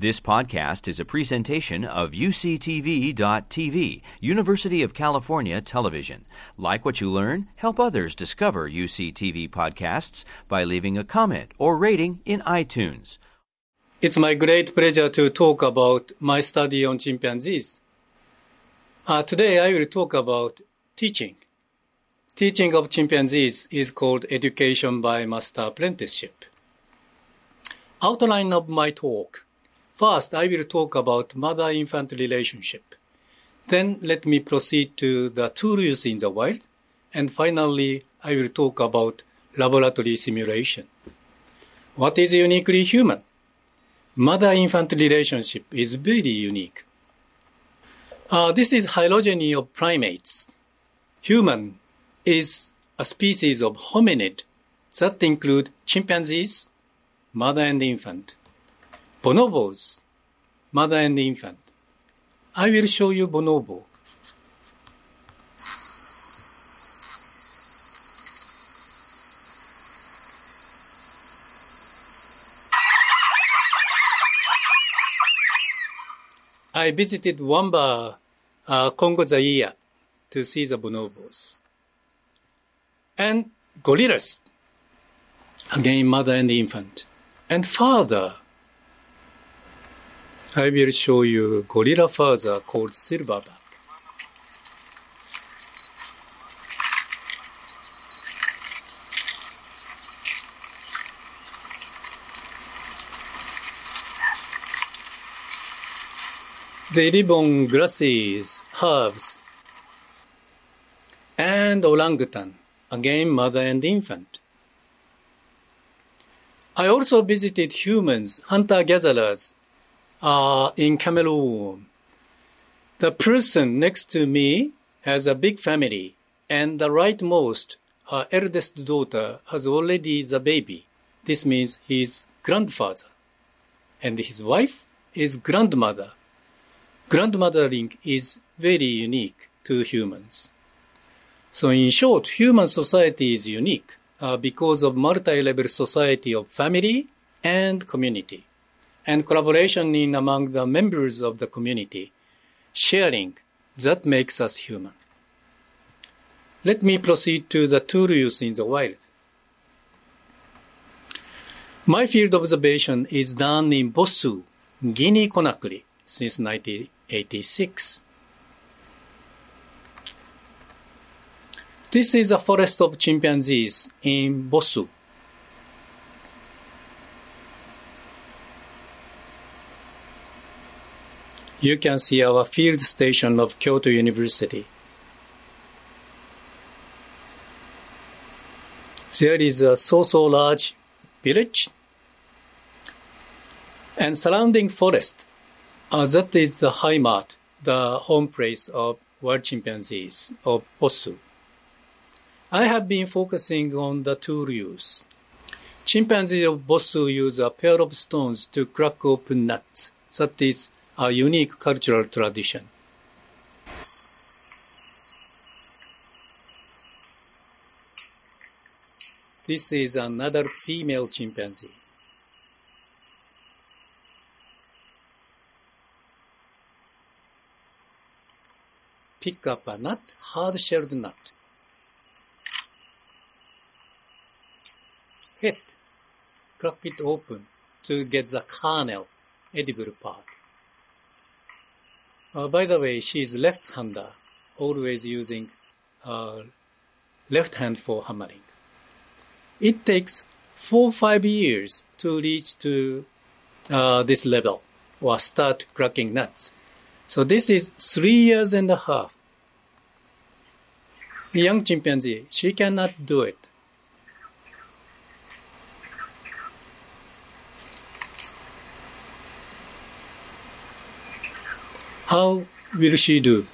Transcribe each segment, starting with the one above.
This podcast is a presentation of UCTV.tv, University of California Television. Like what you learn, help others discover UCTV podcasts by leaving a comment or rating in iTunes. It's my great pleasure to talk about my study on chimpanzees. Uh, today I will talk about teaching. Teaching of chimpanzees is called education by master apprenticeship. Outline of my talk. First, I will talk about mother-infant relationship. Then let me proceed to the tool in the wild. And finally, I will talk about laboratory simulation. What is uniquely human? Mother-infant relationship is very unique. Uh, this is phylogeny of primates. Human is a species of hominid that include chimpanzees, mother and infant. Bonobos, mother and infant. I will show you bonobo. I visited Wamba, uh, Congo Zaire to see the bonobos. And gorillas, again mother and infant. And father, I will show you gorilla father called silverback. They live on grasses, herbs, and orangutan, again mother and infant. I also visited humans, hunter-gatherers, uh, in Cameroon. The person next to me has a big family, and the rightmost, her eldest daughter, has already the baby. This means his grandfather. And his wife is grandmother. Grandmothering is very unique to humans. So in short, human society is unique uh, because of multi-level society of family and community and collaboration in among the members of the community, sharing that makes us human. Let me proceed to the tool use in the wild. My field observation is done in Bossou, Guinea Conakry, since 1986. This is a forest of chimpanzees in Bossou. You can see our field station of Kyoto University. There is a so-so large village and surrounding forest. Uh, that is the Heimat, the home place of wild chimpanzees of Bossou. I have been focusing on the tool use. Chimpanzees of Bossou use a pair of stones to crack open nuts. That is a unique cultural tradition. This is another female chimpanzee. Pick up a nut, hard-shelled nut. Hit, crack it open to get the kernel, edible part. Uh, by the way, she is left-hander, always using uh, left hand for hammering. It takes four five years to reach to uh, this level or start cracking nuts. So this is three years and a half. Young chimpanzee, she cannot do it. How will she do?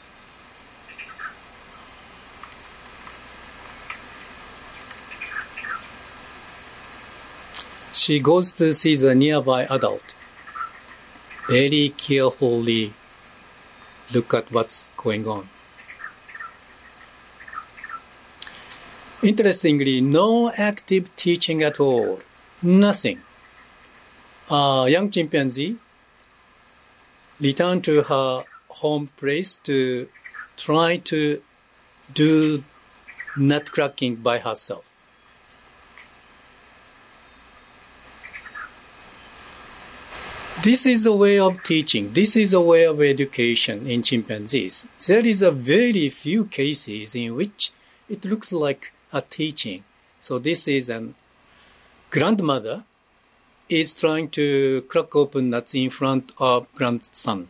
She goes to see the nearby adult. Very carefully look at what's going on. Interestingly, no active teaching at all. Nothing. A young chimpanzee return to her home place to try to do nut cracking by herself. This is the way of teaching. This is a way of education in chimpanzees. There is a very few cases in which it looks like a teaching. So this is an grandmother is trying to crack open nuts in front of grandson.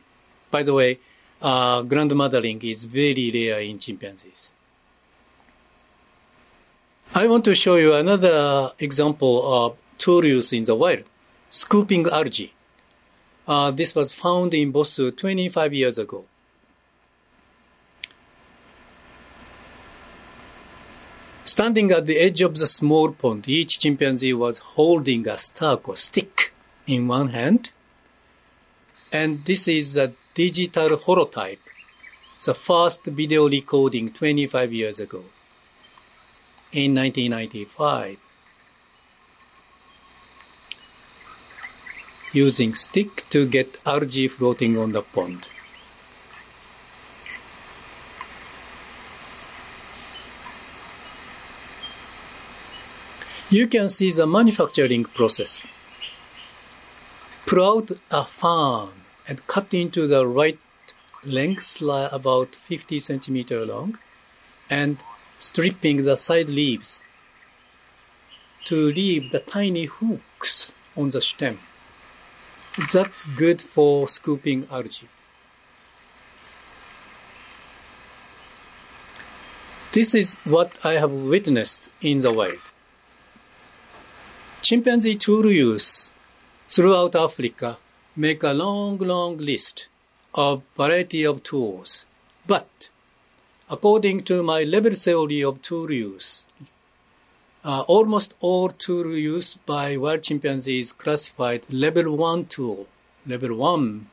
By the way, uh, grandmothering is very rare in chimpanzees. I want to show you another example of use in the wild, scooping algae. Uh, this was found in Bossou 25 years ago. Standing at the edge of the small pond, each chimpanzee was holding a stalk or stick in one hand. And this is a digital holotype, the first video recording 25 years ago in 1995. Using stick to get algae floating on the pond. You can see the manufacturing process. Pull out a fan and cut into the right length about 50 centimeter long and stripping the side leaves to leave the tiny hooks on the stem. That's good for scooping algae. This is what I have witnessed in the wild chimpanzee tool use throughout Africa make a long, long list of variety of tools. But according to my level theory of tool use, uh, almost all tool use by wild chimpanzees classified level one tool. Level one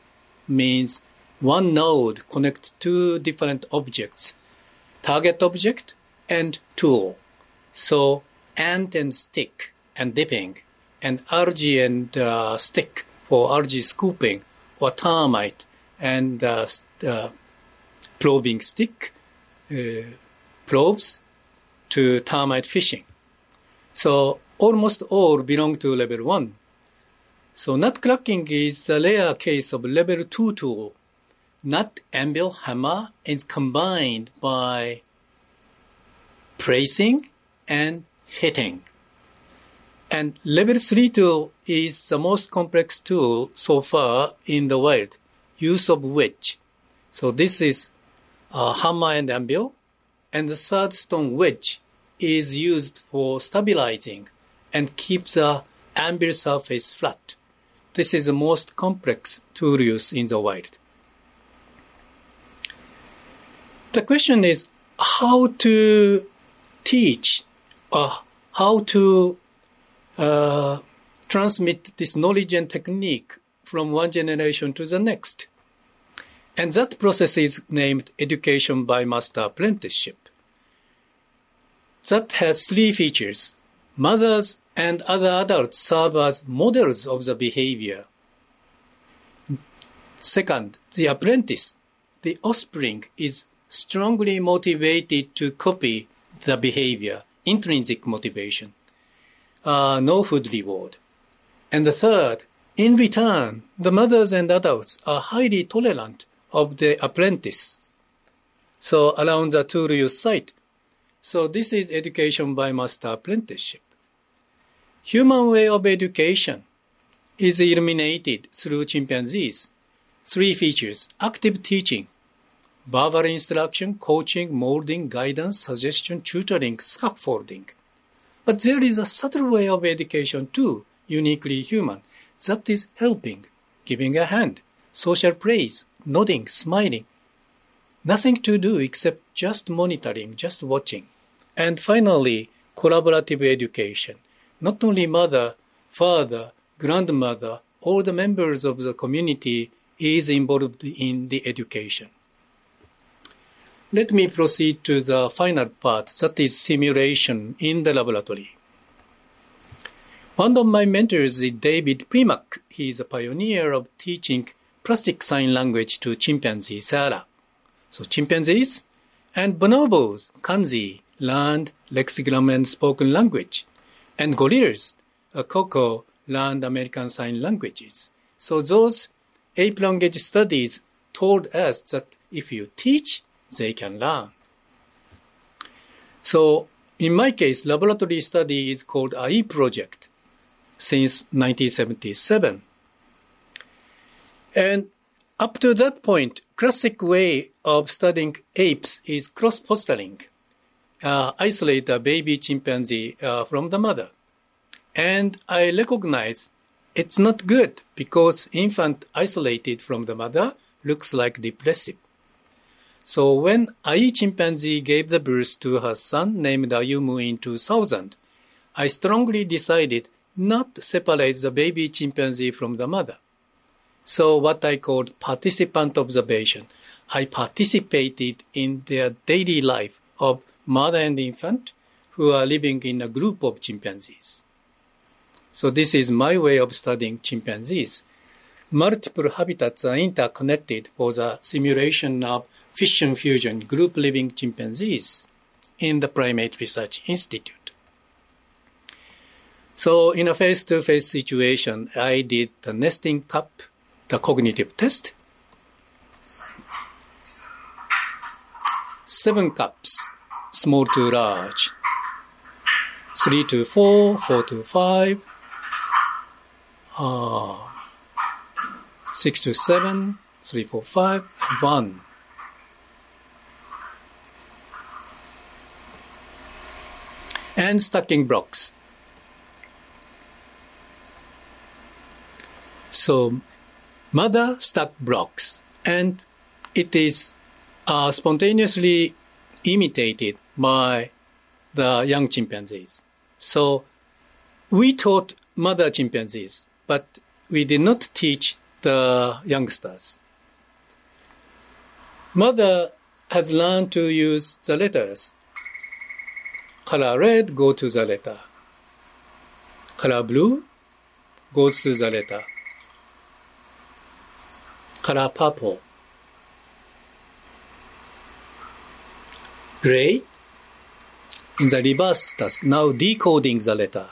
means one node connect two different objects, target object and tool. So ant and stick and dipping, and algae and uh, stick for algae scooping, or termite and uh, uh, probing stick uh, probes to termite fishing. So almost all belong to level one. So nut cracking is a rare case of level two tool. Nut, anvil, hammer is combined by placing and hitting. And level 3 tool is the most complex tool so far in the world, use of which. So this is a hammer and anvil, and the third stone wedge is used for stabilizing and keep the anvil surface flat. This is the most complex tool use in the world. The question is how to teach or how to uh, transmit this knowledge and technique from one generation to the next. And that process is named education by master apprenticeship. That has three features. Mothers and other adults serve as models of the behavior. Second, the apprentice, the offspring, is strongly motivated to copy the behavior, intrinsic motivation uh, no food reward. And the third, in return, the mothers and adults are highly tolerant of the apprentice. So around the use site. So this is education by master apprenticeship. Human way of education is illuminated through chimpanzees. Three features, active teaching, verbal instruction, coaching, molding, guidance, suggestion, tutoring, scaffolding. But there is a subtle way of education too, uniquely human, that is helping, giving a hand, social praise, nodding, smiling. Nothing to do except just monitoring, just watching. And finally, collaborative education. Not only mother, father, grandmother, all the members of the community is involved in the education. Let me proceed to the final part, that is simulation in the laboratory. One of my mentors is David Premack. He is a pioneer of teaching plastic sign language to chimpanzee Sarah. So chimpanzees and bonobos, Kanzi, learned lexigram and spoken language. And gorillas, Koko, learned American Sign Languages. So those ape language studies told us that if you teach, they can learn. So in my case, laboratory study is called AI project since 1977. And up to that point, classic way of studying apes is cross-fostering. Uh, isolate the baby chimpanzee uh, from the mother. And I recognize it's not good because infant isolated from the mother looks like depressive. So when Ai chimpanzee gave the birth to her son named Ayumu in 2000, I strongly decided not to separate the baby chimpanzee from the mother. So what I called participant observation. I participated in their daily life of mother and infant who are living in a group of chimpanzees. So this is my way of studying chimpanzees. Multiple habitats are interconnected for the simulation of fission fusion group living chimpanzees in the Primate Research Institute. So in a face-to-face situation, I did the nesting cup, the cognitive test. Seven cups, small to large. Three to four, four to five, uh, six to seven, three, four, five, and one. And stacking blocks. So, mother stack blocks, and it is uh, spontaneously imitated by the young chimpanzees. So, we taught mother chimpanzees but we did not teach the youngsters. Mother has learned to use the letters. Color red go to the letter. Color blue goes to the letter. Color purple. Gray in the reversed task, now decoding the letter.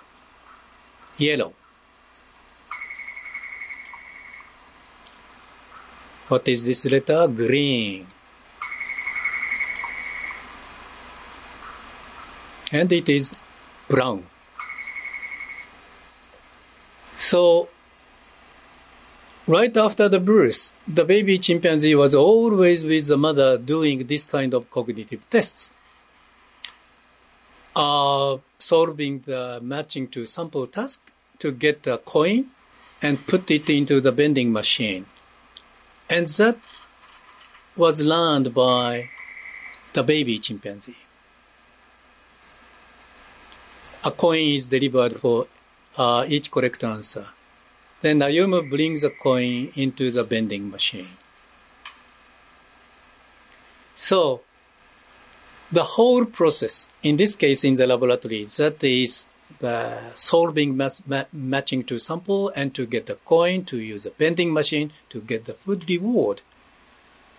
Yellow. What is this letter? Green. And it is brown. So, right after the birth, the baby chimpanzee was always with the mother doing this kind of cognitive tests. Uh, solving the matching to sample task to get a coin and put it into the vending machine. And that was learned by the baby chimpanzee. A coin is delivered for uh, each correct answer. Then Ayumu brings the coin into the vending machine. So, the whole process, in this case in the laboratory, that is the solving mass, ma- matching to sample and to get the coin, to use a vending machine, to get the food reward.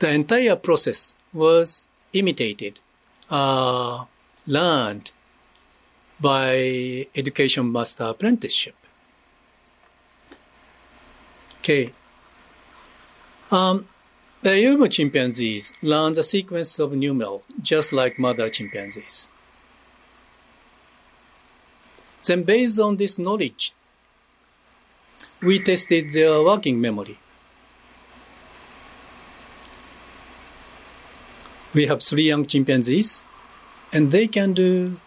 The entire process was imitated, uh, learned by education master apprenticeship. Okay. Um, the Ayumu chimpanzees learn the sequence of numeral just like mother chimpanzees. Then based on this knowledge, we tested their working memory. We have three young chimpanzees, and they can do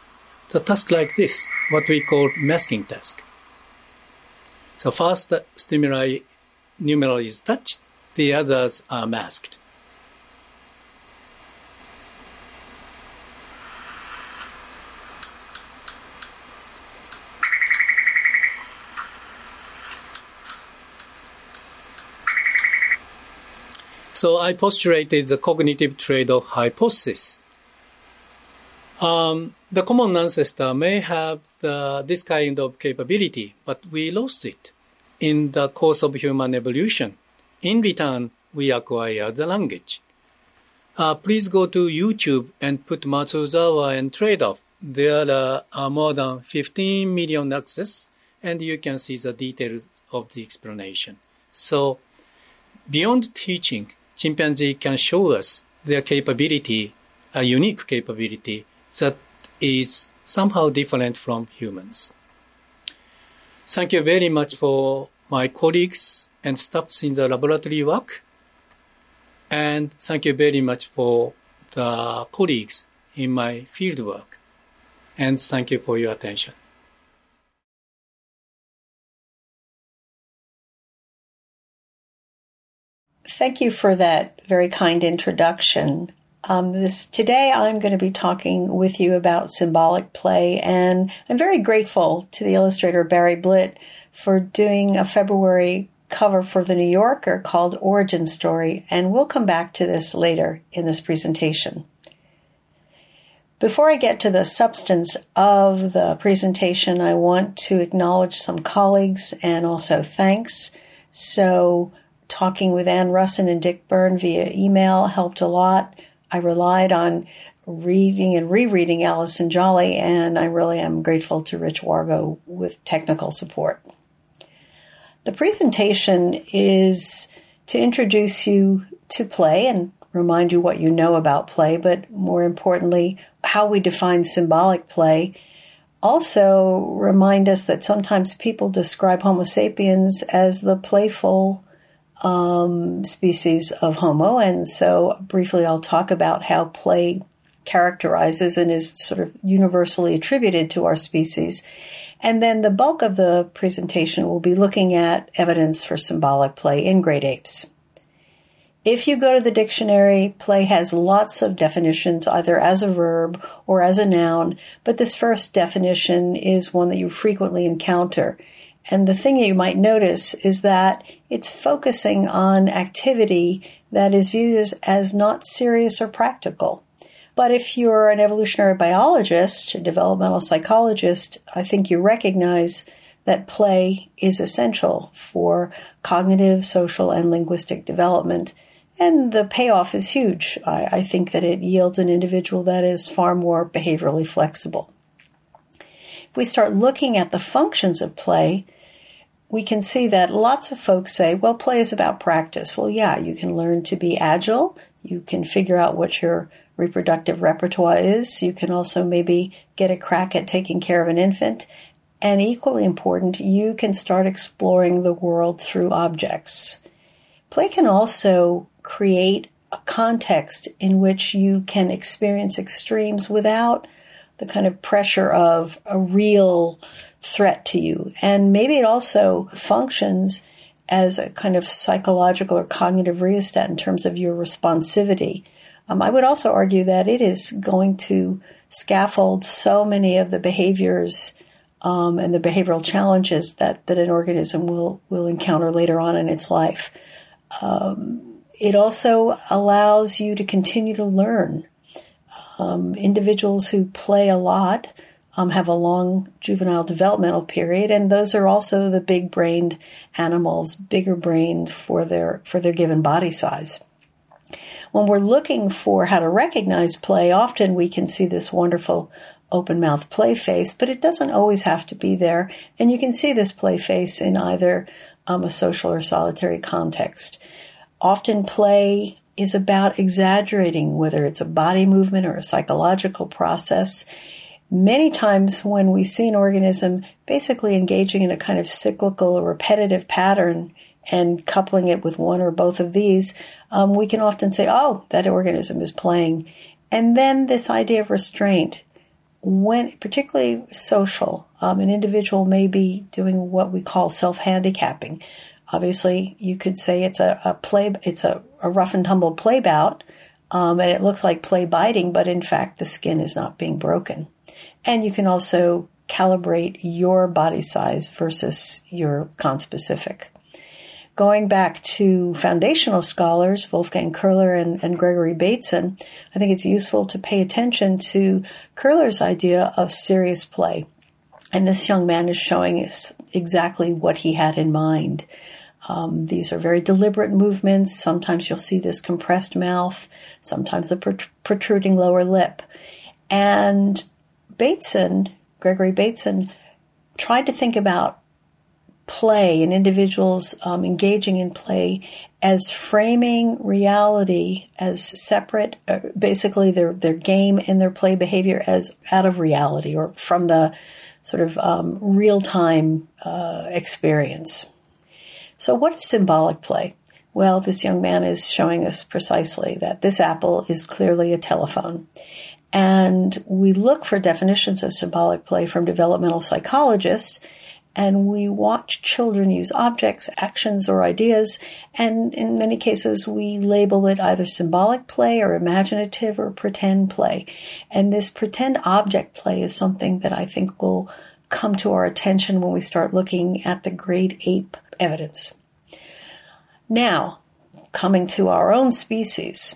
the task like this, what we call masking task. So first the stimuli numeral is touched, the others are masked. So I postulated the cognitive trade-off hypothesis. Um, the common ancestor may have the, this kind of capability, but we lost it in the course of human evolution In return, we acquire the language. Uh, please go to YouTube and put Matsuzawa and trade-off. There are more than 15 million access and you can see the details of the explanation. So beyond teaching, chimpanzee can show us their capability, a unique capability that is somehow different from humans. Thank you very much for my colleagues and staffs in the laboratory work. And thank you very much for the colleagues in my field work. And thank you for your attention. Thank you for that very kind introduction. Um, this today, I'm going to be talking with you about symbolic play, and I'm very grateful to the illustrator Barry Blitt for doing a February cover for the New Yorker called Origin Story, and we'll come back to this later in this presentation. Before I get to the substance of the presentation, I want to acknowledge some colleagues and also thanks. So, talking with Anne Russon and Dick Byrne via email helped a lot. I relied on reading and rereading Alison Jolly, and I really am grateful to Rich Wargo with technical support. The presentation is to introduce you to play and remind you what you know about play, but more importantly, how we define symbolic play. Also, remind us that sometimes people describe Homo sapiens as the playful um, species of Homo, and so briefly I'll talk about how play characterizes and is sort of universally attributed to our species. And then the bulk of the presentation will be looking at evidence for symbolic play in great apes. If you go to the dictionary, play has lots of definitions, either as a verb or as a noun, but this first definition is one that you frequently encounter. And the thing that you might notice is that it's focusing on activity that is viewed as, not serious or practical. But if you're an evolutionary biologist, a developmental psychologist, I think you recognize that play is essential for cognitive, social, and linguistic development. And the payoff is huge. I, I, think that it yields an individual that is far more behaviorally flexible. If we start looking at the functions of play, we can see that lots of folks say, well, play is about practice. Well, yeah, you can learn to be agile. You can figure out what your reproductive repertoire is. You can also maybe get a crack at taking care of an infant. And equally important, you can start exploring the world through objects. Play can also create a context in which you can experience extremes without the kind of pressure of a real threat to you. And maybe it also functions as a kind of psychological or cognitive rheostat in terms of your responsivity um, I would also argue that it is going to scaffold so many of the behaviors um, and the behavioral challenges that, that an organism will, will encounter later on in its life. Um, it also allows you to continue to learn. Um, individuals who play a lot um, have a long juvenile developmental period, and those are also the big brained animals, bigger brained for their for their given body size when we're looking for how to recognize play, often we can see this wonderful open mouth play face, but it doesn't always have to be there. And you can see this play face in either um, a social or solitary context. Often play is about exaggerating, whether it's a body movement or a psychological process. Many times when we see an organism basically engaging in a kind of cyclical or repetitive pattern, and coupling it with one or both of these, um, we can often say, oh, that organism is playing. And then this idea of restraint, when particularly social, um, an individual may be doing what we call self handicapping. Obviously, you could say it's a, a play, it's a, a, rough and tumble play bout, um, and it looks like play biting, but in fact, the skin is not being broken. And you can also calibrate your body size versus your conspecific going back to foundational scholars, Wolfgang Köhler and, and, Gregory Bateson, I think it's useful to pay attention to Köhler's idea of serious play. And this young man is showing us exactly what he had in mind. Um, these are very deliberate movements. Sometimes you'll see this compressed mouth, sometimes the protruding lower lip. And Bateson, Gregory Bateson, tried to think about play and individuals um, engaging in play as framing reality as separate, uh, basically their, their game and their play behavior as out of reality or from the sort of um, real time uh, experience. So, what is symbolic play? Well, this young man is showing us precisely that this apple is clearly a telephone. And we look for definitions of symbolic play from developmental psychologists, and we watch children use objects, actions, or ideas, and in many cases we label it either symbolic play or imaginative or pretend play. And this pretend object play is something that I think will come to our attention when we start looking at the great ape evidence. Now, coming to our own species,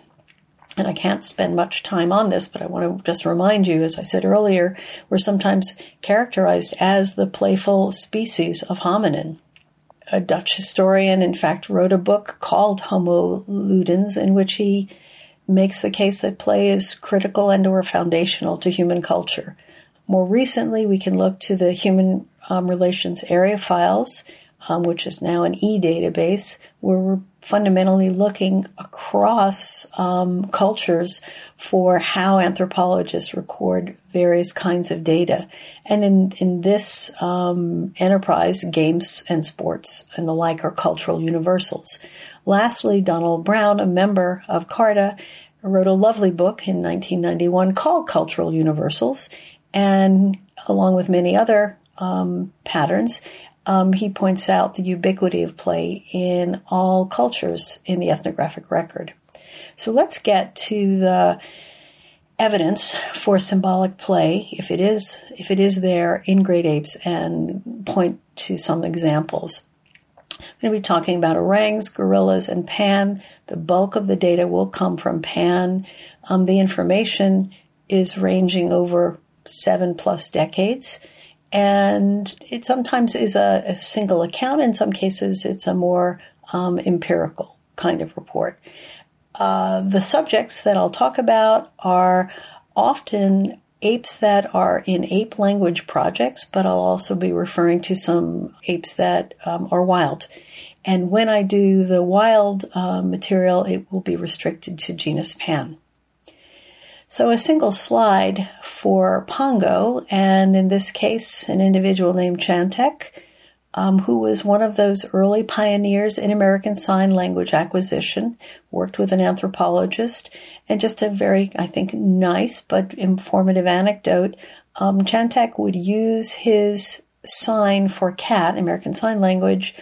and I can't spend much time on this, but I want to just remind you, as I said earlier, we're sometimes characterized as the playful species of hominin. A Dutch historian, in fact, wrote a book called Homo Ludens, in which he makes the case that play is critical and or foundational to human culture. More recently, we can look to the Human um, Relations Area Files, um, which is now an e database, where we're fundamentally looking across um, cultures for how anthropologists record various kinds of data. And in, in this um, enterprise, games and sports and the like are cultural universals. Lastly, Donald Brown, a member of CARTA, wrote a lovely book in 1991 called Cultural Universals, and along with many other um, patterns, um, he points out the ubiquity of play in all cultures in the ethnographic record. So let's get to the evidence for symbolic play, if it is if it is there in great apes, and point to some examples. I'm going to be talking about orangs, gorillas, and pan. The bulk of the data will come from pan. Um, the information is ranging over seven plus decades. And it sometimes is a, a single account. In some cases, it's a more um, empirical kind of report. Uh, the subjects that I'll talk about are often apes that are in ape language projects, but I'll also be referring to some apes that um, are wild. And when I do the wild uh, material, it will be restricted to genus Pan. So a single slide for Pongo, and in this case, an individual named Chantek, um, who was one of those early pioneers in American Sign Language acquisition, worked with an anthropologist, and just a very, I think, nice but informative anecdote. Um, Chantek would use his sign for cat, American Sign Language.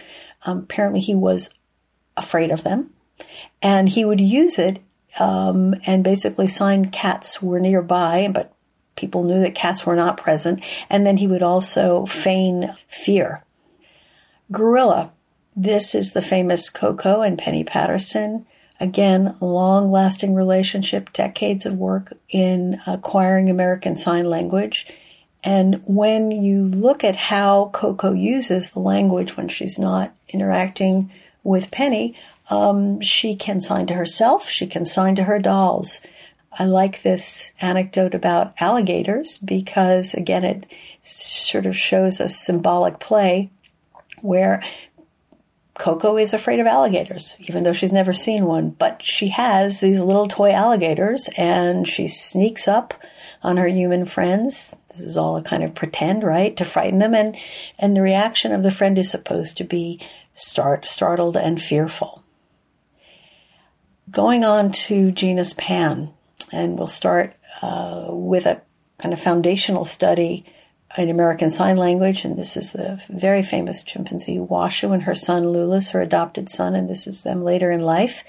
Um, apparently, he was afraid of them, and he would use it um, and basically signed cats were nearby, but people knew that cats were not present. And then he would also feign fear. Gorilla. This is the famous Koko and Penny Patterson. Again, long lasting relationship, decades of work in acquiring American Sign Language. And when you look at how Koko uses the language when she's not interacting with Penny, um, she can sign to herself, she can sign to her dolls. I like this anecdote about alligators because, again, it sort of shows a symbolic play where Koko is afraid of alligators, even though she's never seen one. But she has these little toy alligators and she sneaks up on her human friends. This is all a kind of pretend, right? To frighten them. And, and the reaction of the friend is supposed to be start, startled and fearful. Going on to genus Pan, and we'll start uh, with a kind of foundational study in American Sign Language, and this is the very famous chimpanzee Washoe and her son Loulis, her adopted son, and this is them later in life.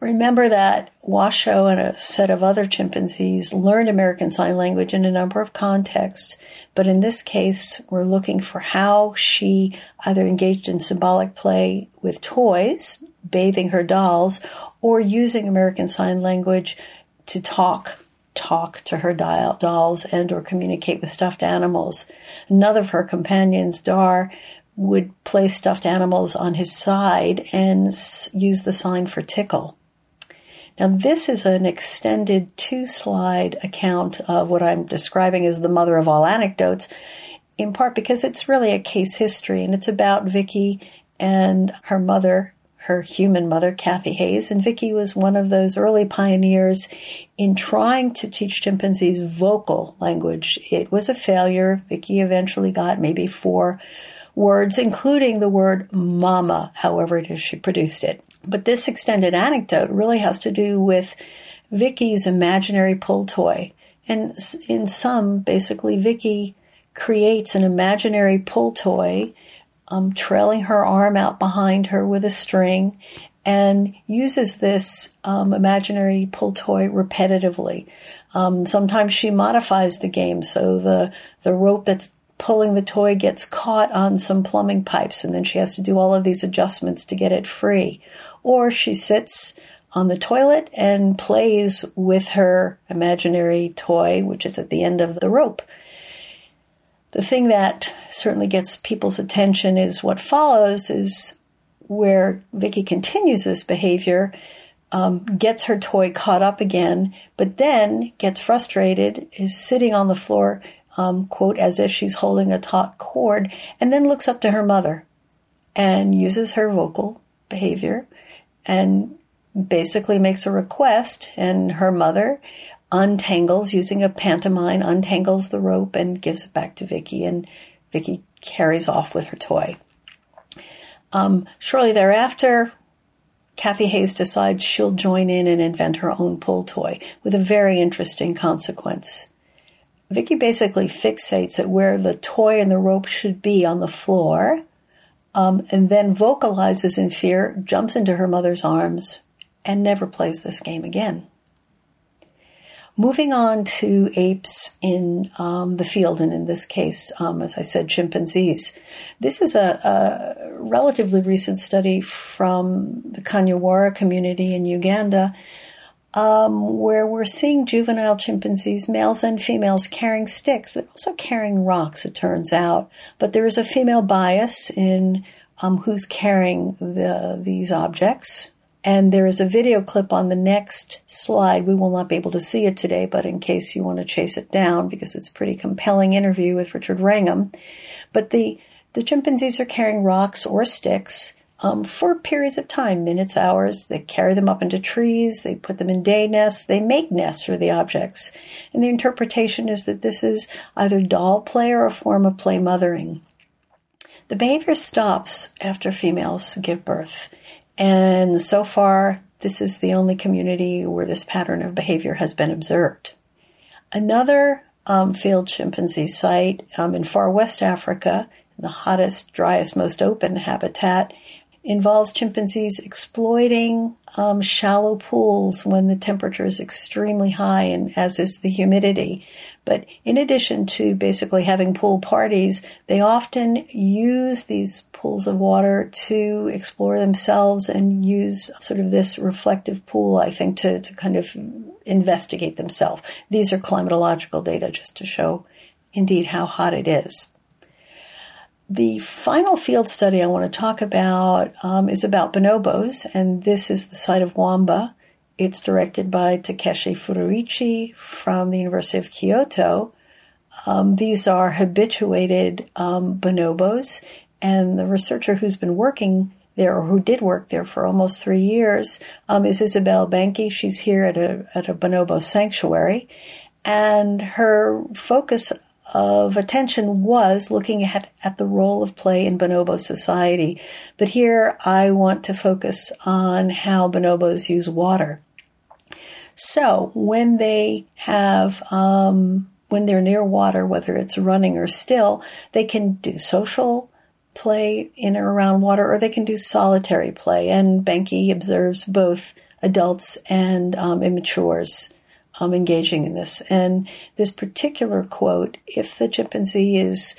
Remember that Washoe and a set of other chimpanzees learned American Sign Language in a number of contexts, but in this case, we're looking for how she either engaged in symbolic play with toys, bathing her dolls or using American Sign Language to talk talk to her dolls and or communicate with stuffed animals. Another of her companions, Dar, would place stuffed animals on his side and use the sign for tickle. Now, this is an extended two slide account of what I'm describing as the mother of all anecdotes, in part because it's really a case history and it's about Viki and her mother, her human mother, Cathy Hayes. And Viki was one of those early pioneers in trying to teach chimpanzees vocal language. It was a failure. Viki eventually got maybe four words, including the word mama, however it is she produced it. But this extended anecdote really has to do with Viki's imaginary pull toy. And in some, basically, Viki creates an imaginary pull toy, um, trailing her arm out behind her with a string, and uses this um, imaginary pull toy repetitively. Um, sometimes she modifies the game so the the rope that's pulling the toy gets caught on some plumbing pipes, and then she has to do all of these adjustments to get it free. Or she sits on the toilet and plays with her imaginary toy, which is at the end of the rope. The thing that certainly gets people's attention is what follows is where Viki continues this behavior, um, gets her toy caught up again, but then gets frustrated, is sitting on the floor, um, quote, as if she's holding a taut cord, and then looks up to her mother and uses her vocal behavior and basically makes a request, and her mother untangles using a pantomime, untangles the rope and gives it back to Viki, and Viki carries off with her toy. Um, shortly thereafter, Cathy Hayes decides she'll join in and invent her own pull toy with a very interesting consequence. Viki basically fixates at where the toy and the rope should be on the floor, um, and then vocalizes in fear, jumps into her mother's arms, and never plays this game again. Moving on to apes in um, the field, and in this case, um, as I said, chimpanzees. This is a, a, relatively recent study from the Kanyawara community in Uganda, um, where we're seeing juvenile chimpanzees, males and females, carrying sticks. They're also carrying rocks, it turns out. But there is a female bias in um, who's carrying the, these objects. And there is a video clip on the next slide. We will not be able to see it today, but in case you want to chase it down, because it's a pretty compelling interview with Richard Wrangham. But the, the chimpanzees are carrying rocks or sticks um, for periods of time, minutes, hours. They carry them up into trees, they put them in day nests, they make nests for the objects. And the interpretation is that this is either doll play or a form of play mothering. The behavior stops after females give birth. And so far, this is the only community where this pattern of behavior has been observed. Another um, field chimpanzee site um, in far west Africa, the hottest, driest, most open habitat, involves chimpanzees exploiting um, shallow pools when the temperature is extremely high and as is the humidity. But in addition to basically having pool parties, they often use these pools of water to explore themselves and use sort of this reflective pool, I think, to, to kind of investigate themselves. These are climatological data just to show indeed how hot it is. The final field study I want to talk about um, is about bonobos, and this is the site of Wamba. It's directed by Takeshi Furuichi from the University of Kyoto. Um, these are habituated um, bonobos, and the researcher who's been working there, or who did work there for almost three years, um, is Isabel Behncke. She's here at a at a bonobo sanctuary, and her focus of attention was looking at, at the role of play in bonobo society. But here I want to focus on how bonobos use water. So when they have, um, when they're near water, whether it's running or still, they can do social play in or around water, or they can do solitary play. And Behncke observes both adults and um, immatures um, engaging in this. And this particular quote, if the chimpanzee is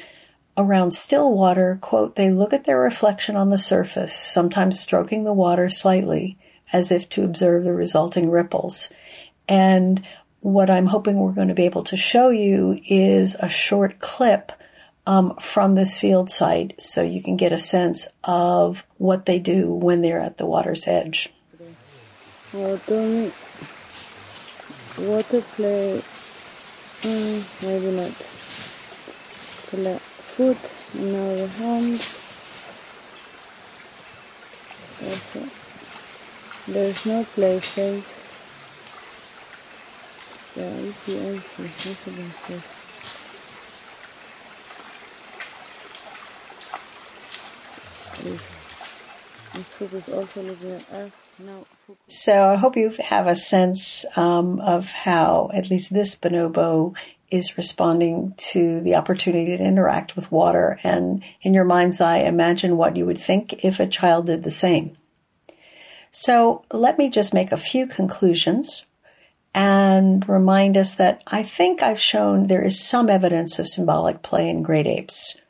around still water, quote, they look at their reflection on the surface, sometimes stroking the water slightly as if to observe the resulting ripples. And what I'm hoping we're going to be able to show you is a short clip um, from this field site so you can get a sense of what they do when they're at the water's edge. Water, play, mm, maybe not. Collect food in our homes. Also, there's no play space. Yeah, easy, easy, easy, So I hope you have a sense um, of how at least this bonobo is responding to the opportunity to interact with water. And in your mind's eye, imagine what you would think if a child did the same. So let me just make a few conclusions and remind us that I think I've shown there is some evidence of symbolic play in great apes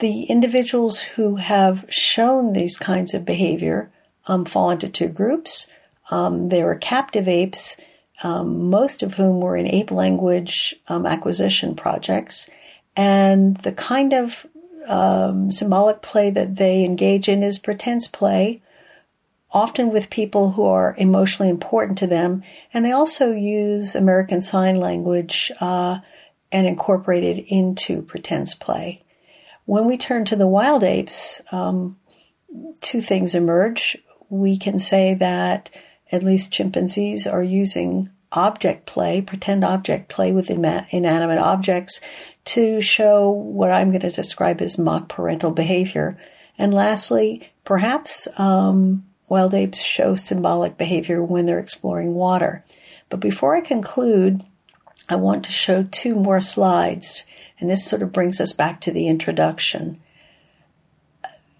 the individuals who have shown these kinds of behavior um, fall into two groups. Um, were captive apes, um, most of whom were in ape language um, acquisition projects. And the kind of um, symbolic play that they engage in is pretense play, often with people who are emotionally important to them. And they also use American Sign Language uh, and incorporate it into pretense play. When we turn to the wild apes, um, two things emerge. We can say that at least chimpanzees are using object play, pretend object play with inanimate objects to show what I'm going to describe as mock parental behavior. And lastly, perhaps um, wild apes show symbolic behavior when they're exploring water. But before I conclude, I want to show two more slides and this sort of brings us back to the introduction.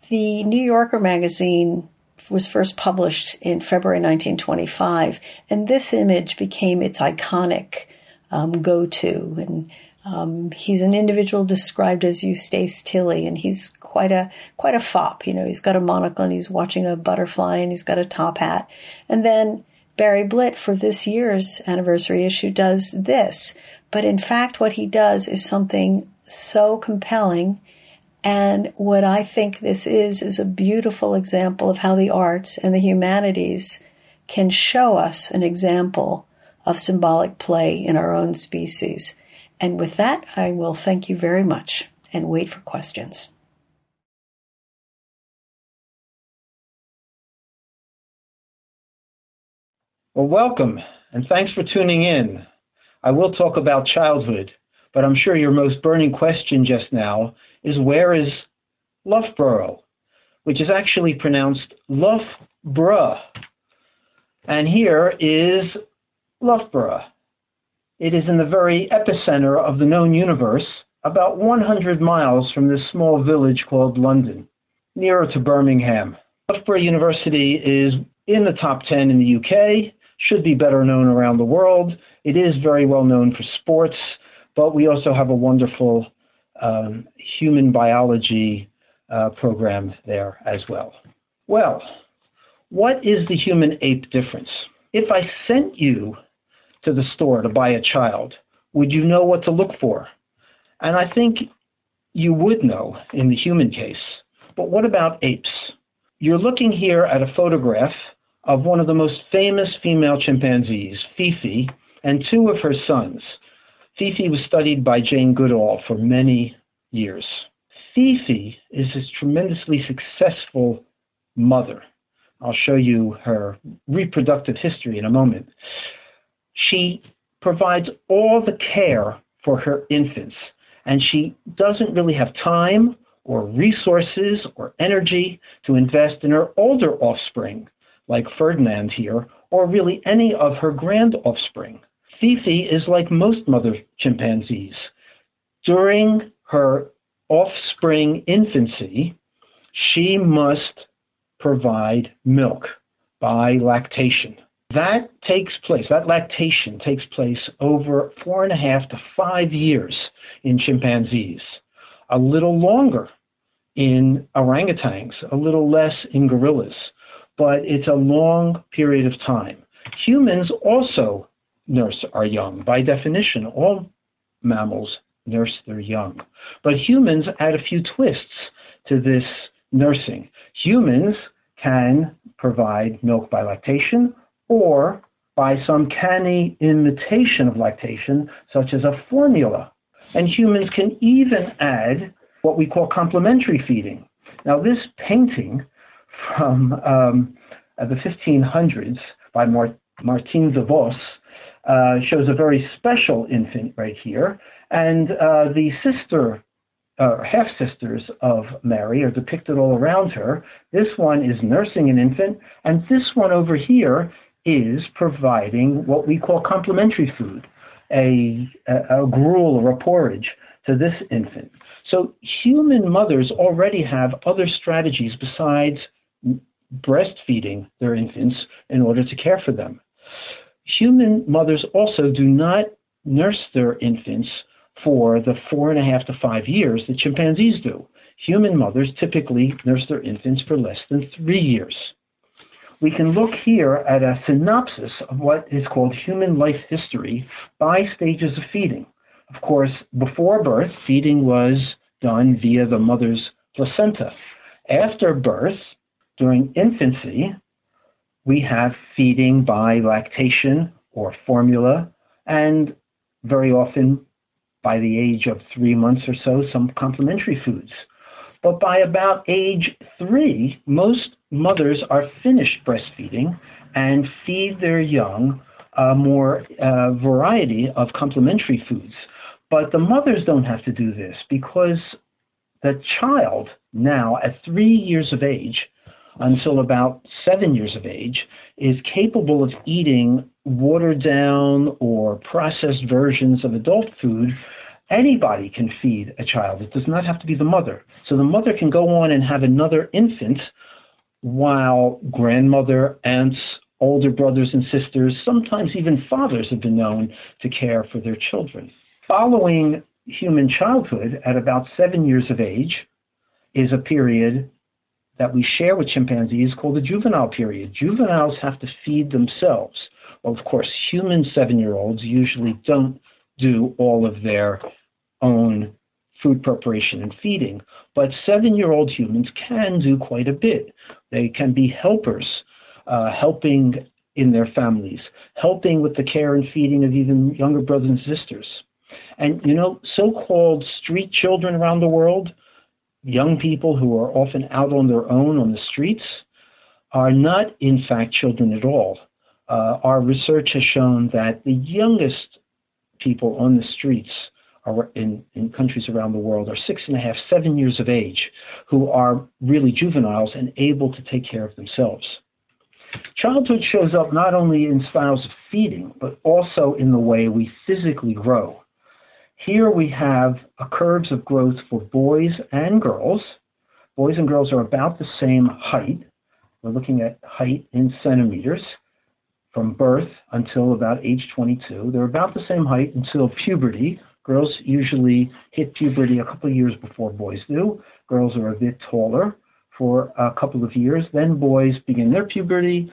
The New Yorker magazine was first published in February 1925, and this image became its iconic um, go to. And um, he's an individual described as Eustace Tilley, and he's quite a quite a fop. You know, he's got a monocle and he's watching a butterfly, and he's got a top hat. And then Barry Blitt, for this year's anniversary issue, does this, but in fact, what he does is something so compelling. And what I think this is, is a beautiful example of how the arts and the humanities can show us an example of symbolic play in our own species. And with that, I will thank you very much and wait for questions. Well, welcome, and thanks for tuning in. I will talk about childhood, but I'm sure your most burning question just now is where is Loughborough, which is actually pronounced Loughborough. And here is Loughborough. It is in the very epicenter of the known universe, about 100 miles from this small village called London, nearer to Birmingham. Loughborough University is in the top 10 in the UK, should be better known around the world. It is very well known for sports, but we also have a wonderful um, human biology uh, program there as well. Well, what is the human ape difference? If I sent you to the store to buy a child, would you know what to look for? And I think you would know in the human case. But what about apes? You're looking here at a photograph of one of the most famous female chimpanzees, Fifi, and two of her sons. Fifi was studied by Jane Goodall for many years. Fifi is a tremendously successful mother. I'll show you her reproductive history in a moment. She provides all the care for her infants, and she doesn't really have time or resources or energy to invest in her older offspring, like Ferdinand here, or really any of her grand offspring. Fifi is like most mother chimpanzees. During her offspring infancy, she must provide milk by lactation. That takes place, that lactation takes place over four and a half to five years in chimpanzees, a little longer in orangutans, a little less in gorillas, but it's a long period of time. Humans also nurse our young. By definition, all mammals nurse their young. But humans add a few twists to this nursing. Humans can provide milk by lactation or by some canny imitation of lactation, such as a formula. And humans can even add what we call complementary feeding. Now, this painting from um, the 1500s by Mar- Martin de Vos uh, shows a very special infant right here. And uh, the sister, uh, half sisters of Mary are depicted all around her. This one is nursing an infant, and this one over here is providing what we call complementary food, a, a, a gruel or a porridge to this infant. So human mothers already have other strategies besides breastfeeding their infants in order to care for them. Human mothers also do not nurse their infants for the four and a half to five years that chimpanzees do. Human mothers typically nurse their infants for less than three years. We can look here at a synopsis of what is called human life history by stages of feeding. Of course, before birth, feeding was done via the mother's placenta. After birth, during infancy, we have feeding by lactation or formula, and very often by the age of three months or so, some complementary foods. But by about age three, most mothers are finished breastfeeding and feed their young a more uh, variety of complementary foods. But the mothers don't have to do this because the child now at three years of age until about seven years of age is capable of eating watered down or processed versions of adult food. Anybody can feed a child. It does not have to be the mother. So the mother can go on and have another infant while grandmother, aunts, older brothers and sisters, sometimes even fathers have been known to care for their children. Following human childhood at about seven years of age is a period that we share with chimpanzees is called the juvenile period. Juveniles have to feed themselves. Well, of course, human seven year olds usually don't do all of their own food preparation and feeding, but seven year old humans can do quite a bit. They can be helpers, uh, helping in their families, helping with the care and feeding of even younger brothers and sisters. And, you know, so called street children around the world young people who are often out on their own on the streets are not, in fact, children at all. Uh, our research has shown that the youngest people on the streets are in, in countries around the world are six and a half, seven years of age, who are really juveniles and able to take care of themselves. Childhood shows up not only in styles of feeding, but also in the way we physically grow. Here we have curves of growth for boys and girls. Boys and girls are about the same height. We're looking at height in centimeters from birth until about age 22. They're about the same height until puberty. Girls usually hit puberty a couple of years before boys do. Girls are a bit taller for a couple of years. Then boys begin their puberty,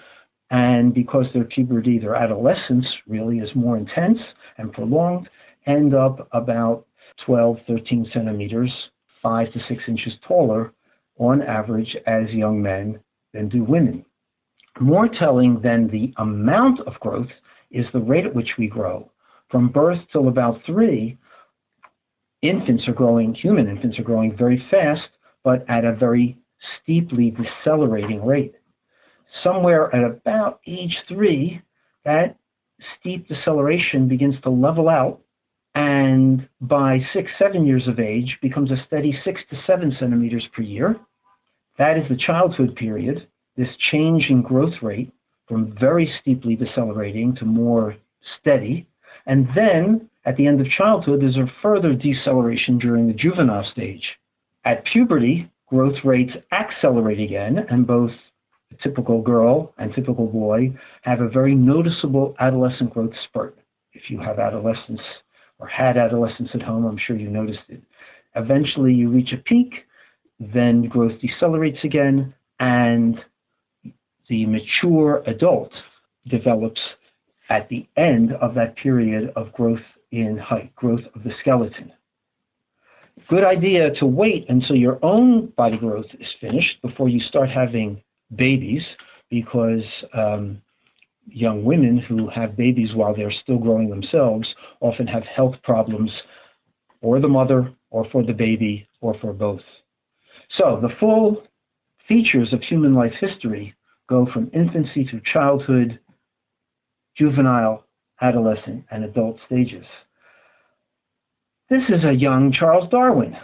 and because their puberty, their adolescence really is more intense and prolonged, end up about 12, 13 centimeters, 5 to 6 inches taller on average as young men than do women. More telling than the amount of growth is the rate at which we grow. From birth till about three, infants are growing, human infants are growing very fast, but at a very steeply decelerating rate. Somewhere at about age three, that steep deceleration begins to level out and by six, seven years of age becomes a steady six to seven centimeters per year. That is the childhood period, this change in growth rate from very steeply decelerating to more steady. And then at the end of childhood, there's a further deceleration during the juvenile stage. At puberty, growth rates accelerate again, and both the typical girl and typical boy have a very noticeable adolescent growth spurt. If you have adolescence or had adolescence at home, I'm sure you noticed it. Eventually, you reach a peak, then growth decelerates again, and the mature adult develops at the end of that period of growth in height, growth of the skeleton. good idea to wait until your own body growth is finished before you start having babies because um, young women who have babies while they're still growing themselves often have health problems for the mother or for the baby or for both. So the full features of human life history go from infancy to childhood, juvenile, adolescent, and adult stages. This is a young Charles Darwin,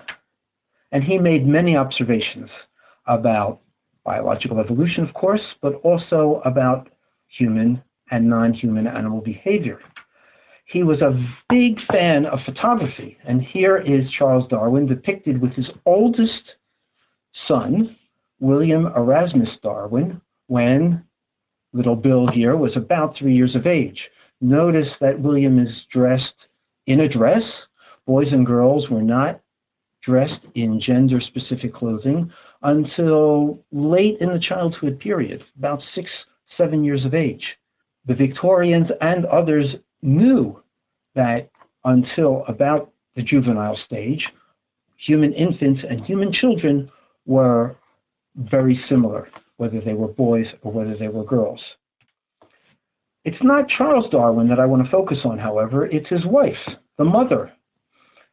and he made many observations about biological evolution, of course, but also about human and non human animal behavior. He was a big fan of photography, and here is Charles Darwin depicted with his oldest son, William Erasmus Darwin, when little Bill here was about three years of age. Notice that William is dressed in a dress. Boys and girls were not dressed in gender specific clothing until late in the childhood period, about six, seven years of age. The Victorians and others knew that until about the juvenile stage, human infants and human children were very similar, whether they were boys or whether they were girls. It's not Charles Darwin that I want to focus on, however, it's his wife, the mother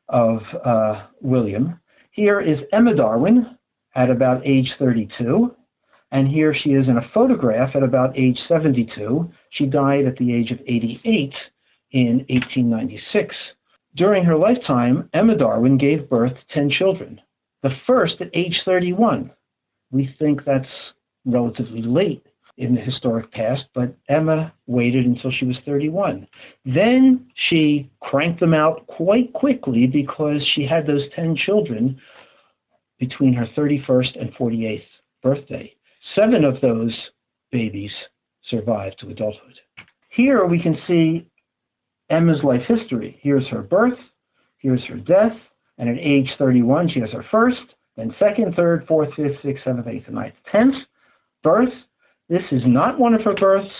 of uh, William. Here is Emma Darwin at about age 32, and here she is in a photograph at about age 72. She died at the age of 88 in 1896. During her lifetime, Emma Darwin gave birth to 10 children, the first at age 31. We think that's relatively late in the historic past, but Emma waited until she was 31. Then she cranked them out quite quickly because she had those 10 children between her 31st and 48th birthday. Seven of those babies survived to adulthood. Here we can see Emma's life history. Here's her birth, here's her death, and at age 31, she has her first, then second, third, fourth, fifth, sixth, seventh, eighth, and ninth, tenth birth. This is not one of her births.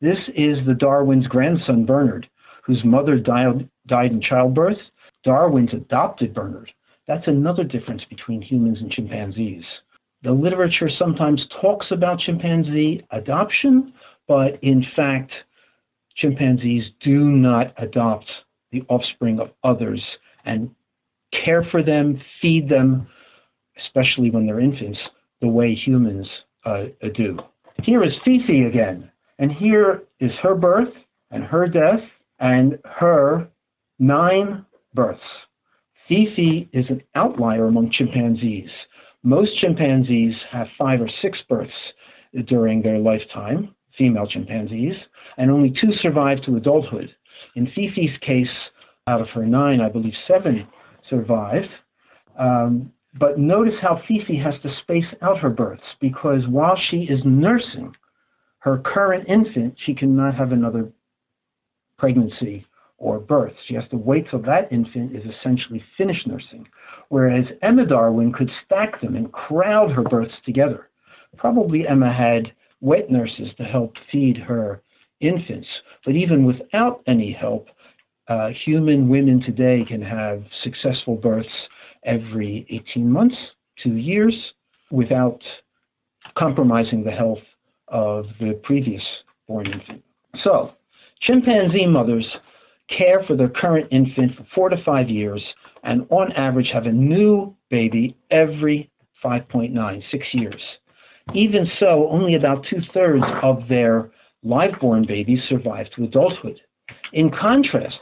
This is the Darwin's grandson, Bernard, whose mother died, died in childbirth. Darwin's adopted Bernard. That's another difference between humans and chimpanzees. The literature sometimes talks about chimpanzee adoption, but in fact, chimpanzees do not adopt the offspring of others and care for them, feed them, especially when they're infants, the way humans uh, do. Here is Fifi again, and here is her birth and her death and her nine births. Fifi is an outlier among chimpanzees. Most chimpanzees have five or six births during their lifetime, female chimpanzees, and only two survive to adulthood. In Fifi's case, out of her nine, I believe seven survived. Um, but notice how Fifi has to space out her births because while she is nursing her current infant, she cannot have another pregnancy or birth. She has to wait till that infant is essentially finished nursing. Whereas Emma Darwin could stack them and crowd her births together. Probably Emma had wet nurses to help feed her infants. But even without any help, uh, human women today can have successful births every 18 months, two years, without compromising the health of the previous born infant. So, chimpanzee mothers care for their current infant for four to five years and on average have a new baby every 5.9, six years. Even so, only about two thirds of their live born babies survive to adulthood. In contrast,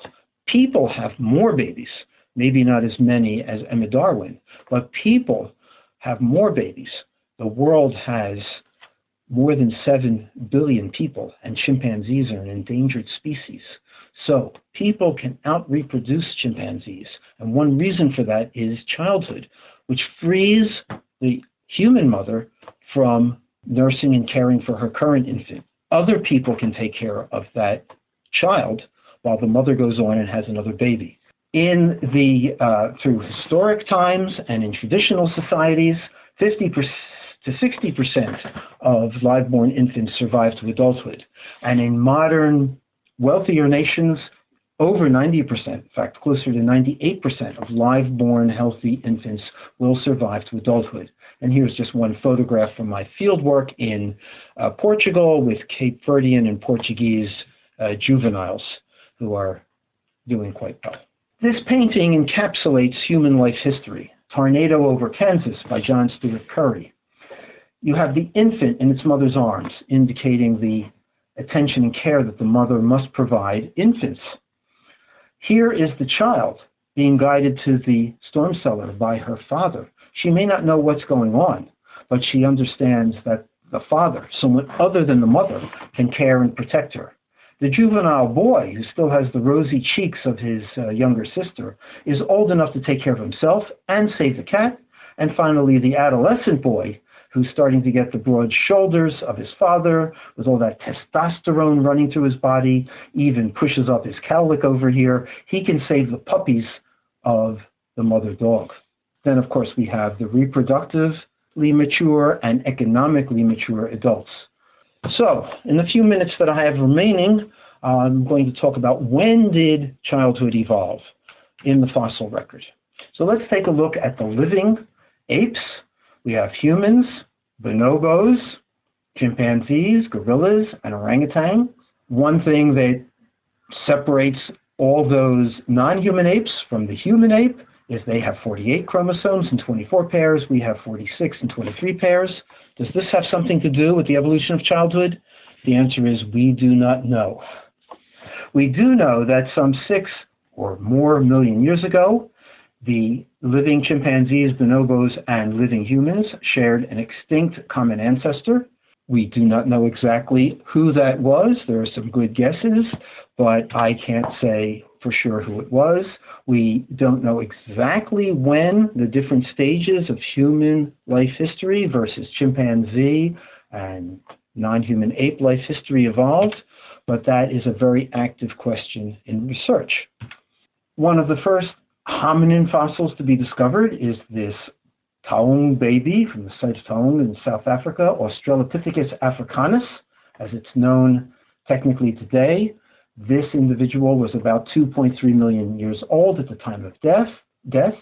people have more babies, maybe not as many as Emma Darwin, but people have more babies. The world has more than 7 billion people, and chimpanzees are an endangered species. So people can out reproduce chimpanzees. And one reason for that is childhood, which frees the human mother from nursing and caring for her current infant. Other people can take care of that child while the mother goes on and has another baby. In the uh, through historic times and in traditional societies, 50 to 60 percent of live-born infants survive to adulthood, and in modern wealthier nations, over 90%, in fact, closer to 98% of live born healthy infants will survive to adulthood. And here's just one photograph from my field work in uh, Portugal with Cape Verdean and Portuguese uh, juveniles who are doing quite well. This painting encapsulates human life history. Tornado over Kansas by John Stuart Curry. You have the infant in its mother's arms, indicating the attention and care that the mother must provide infants. Here is the child being guided to the storm cellar by her father. She may not know what's going on, but she understands that the father, someone other than the mother, can care and protect her. The juvenile boy, who still has the rosy cheeks of his uh, younger sister, is old enough to take care of himself and save the cat. And finally, the adolescent boy, who's starting to get the broad shoulders of his father with all that testosterone running through his body, even pushes up his cowlick over here. He can save the puppies of the mother dog. Then, of course, we have the reproductively mature and economically mature adults. So, in the few minutes that I have remaining, I'm going to talk about when did childhood evolve in the fossil record. So let's take a look at the living apes. We have humans, bonobos, chimpanzees, gorillas, and orangutan. One thing that separates all those non-human apes from the human ape is they have 48 chromosomes and 24 pairs. We have 46 and 23 pairs. Does this have something to do with the evolution of childhood? The answer is we do not know. We do know that some six or more million years ago, the living chimpanzees, bonobos, and living humans shared an extinct common ancestor. We do not know exactly who that was. There are some good guesses, but I can't say for sure who it was. We don't know exactly when the different stages of human life history versus chimpanzee and non human ape life history evolved, but that is a very active question in research. One of the first hominin fossils to be discovered is this Taung baby from the site of Taung in South Africa, Australopithecus africanus, as it's known technically today. This individual was about 2.3 million years old at the time of death. Death.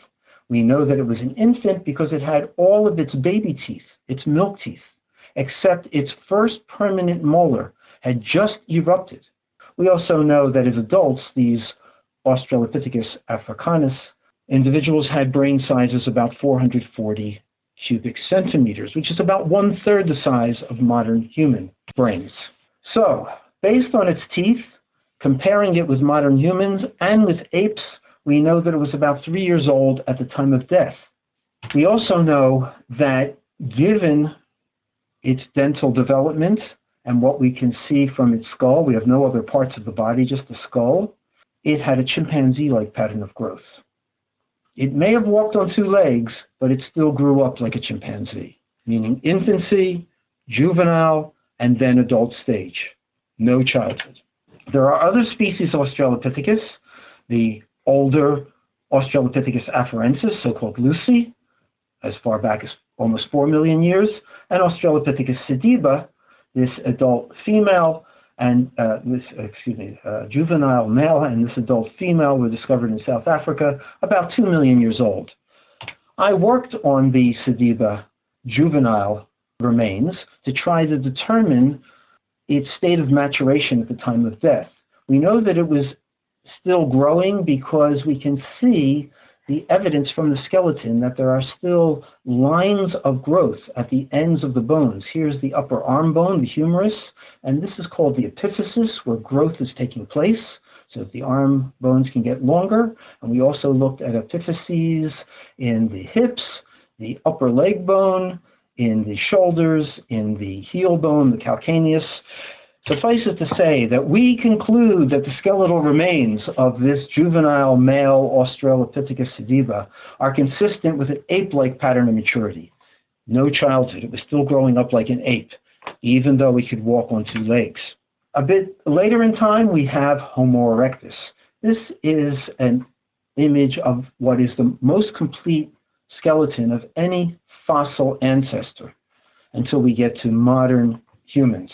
We know that it was an infant because it had all of its baby teeth, its milk teeth, except its first permanent molar had just erupted. We also know that as adults, these Australopithecus africanus individuals had brain sizes about 440 cubic centimeters, which is about one third the size of modern human brains. So, based on its teeth, Comparing it with modern humans and with apes, we know that it was about three years old at the time of death. We also know that given its dental development and what we can see from its skull, we have no other parts of the body, just the skull, it had a chimpanzee like pattern of growth. It may have walked on two legs, but it still grew up like a chimpanzee, meaning infancy, juvenile, and then adult stage. No childhood. There are other species of Australopithecus, the older Australopithecus afarensis, so-called Lucy, as far back as almost 4 million years, and Australopithecus sediba, this adult female and uh, this, excuse me, uh, juvenile male and this adult female were discovered in South Africa about 2 million years old. I worked on the sediba juvenile remains to try to determine its state of maturation at the time of death. We know that it was still growing because we can see the evidence from the skeleton that there are still lines of growth at the ends of the bones. Here's the upper arm bone, the humerus, and this is called the epiphysis, where growth is taking place so the arm bones can get longer. And we also looked at epiphyses in the hips, the upper leg bone, in the shoulders, in the heel bone, the calcaneus. Suffice it to say that we conclude that the skeletal remains of this juvenile male Australopithecus sediba are consistent with an ape-like pattern of maturity. No childhood. It was still growing up like an ape, even though it could walk on two legs. A bit later in time, we have Homo erectus. This is an image of what is the most complete skeleton of any fossil ancestor until we get to modern humans.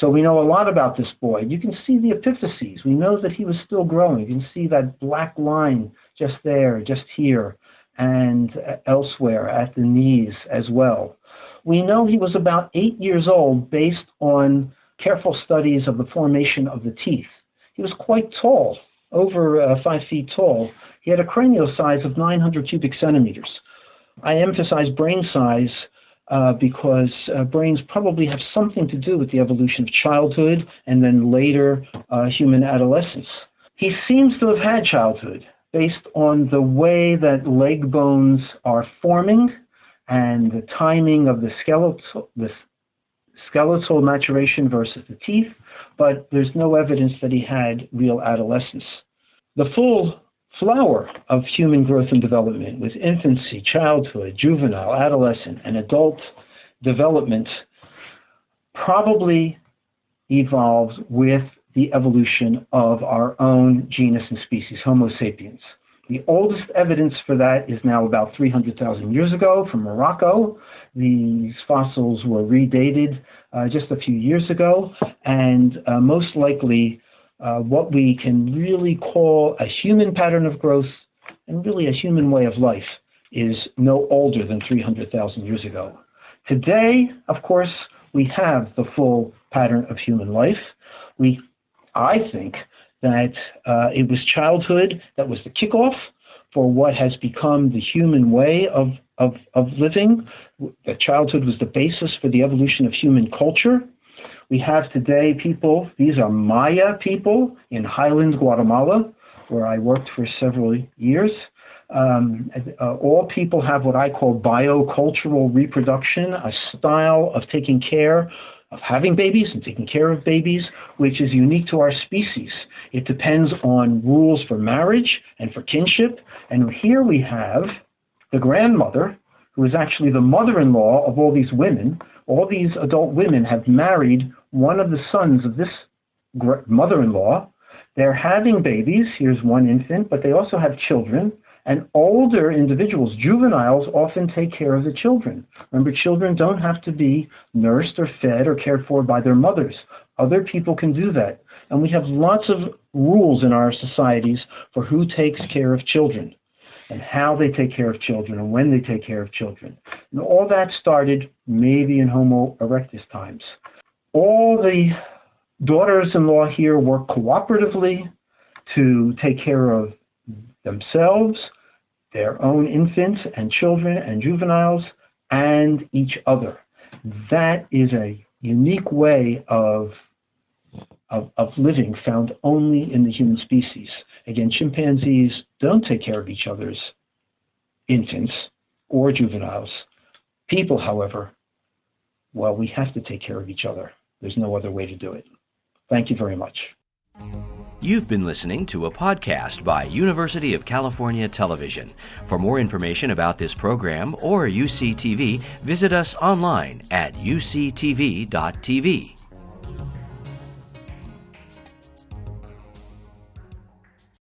So we know a lot about this boy. You can see the epiphyses. We know that he was still growing. You can see that black line just there, just here, and elsewhere at the knees as well. We know he was about eight years old based on careful studies of the formation of the teeth. He was quite tall, over uh, five feet tall. He had a cranial size of 900 cubic centimeters. I emphasize brain size uh, because uh, brains probably have something to do with the evolution of childhood and then later uh, human adolescence. He seems to have had childhood based on the way that leg bones are forming and the timing of the skeletal, the skeletal maturation versus the teeth, but there's no evidence that he had real adolescence. The full flower of human growth and development with infancy, childhood, juvenile, adolescent, and adult development probably evolves with the evolution of our own genus and species, Homo sapiens. The oldest evidence for that is now about 300,000 years ago from Morocco. These fossils were redated uh, just a few years ago, and uh, most likely uh, what we can really call a human pattern of growth and really a human way of life is no older than 300,000 years ago. Today, of course, we have the full pattern of human life. We, I think, that uh, it was childhood that was the kickoff for what has become the human way of, of, of living. That childhood was the basis for the evolution of human culture. We have today people, these are Maya people in Highlands, Guatemala, where I worked for several years. Um, uh, all people have what I call biocultural reproduction, a style of taking care of having babies and taking care of babies, which is unique to our species. It depends on rules for marriage and for kinship. And here we have the grandmother, who is actually the mother in law of all these women. All these adult women have married one of the sons of this mother in law. They're having babies. Here's one infant, but they also have children. And older individuals, juveniles, often take care of the children. Remember, children don't have to be nursed or fed or cared for by their mothers. Other people can do that. And we have lots of rules in our societies for who takes care of children and how they take care of children and when they take care of children. And all that started maybe in Homo erectus times. All the daughters in law here work cooperatively to take care of themselves their own infants and children and juveniles and each other. That is a unique way of, of, of living found only in the human species. Again, chimpanzees don't take care of each other's infants or juveniles. People, however, well, we have to take care of each other. There's no other way to do it. Thank you very much. You've been listening to a podcast by University of California Television. For more information about this program or UCTV, visit us online at uctv.tv.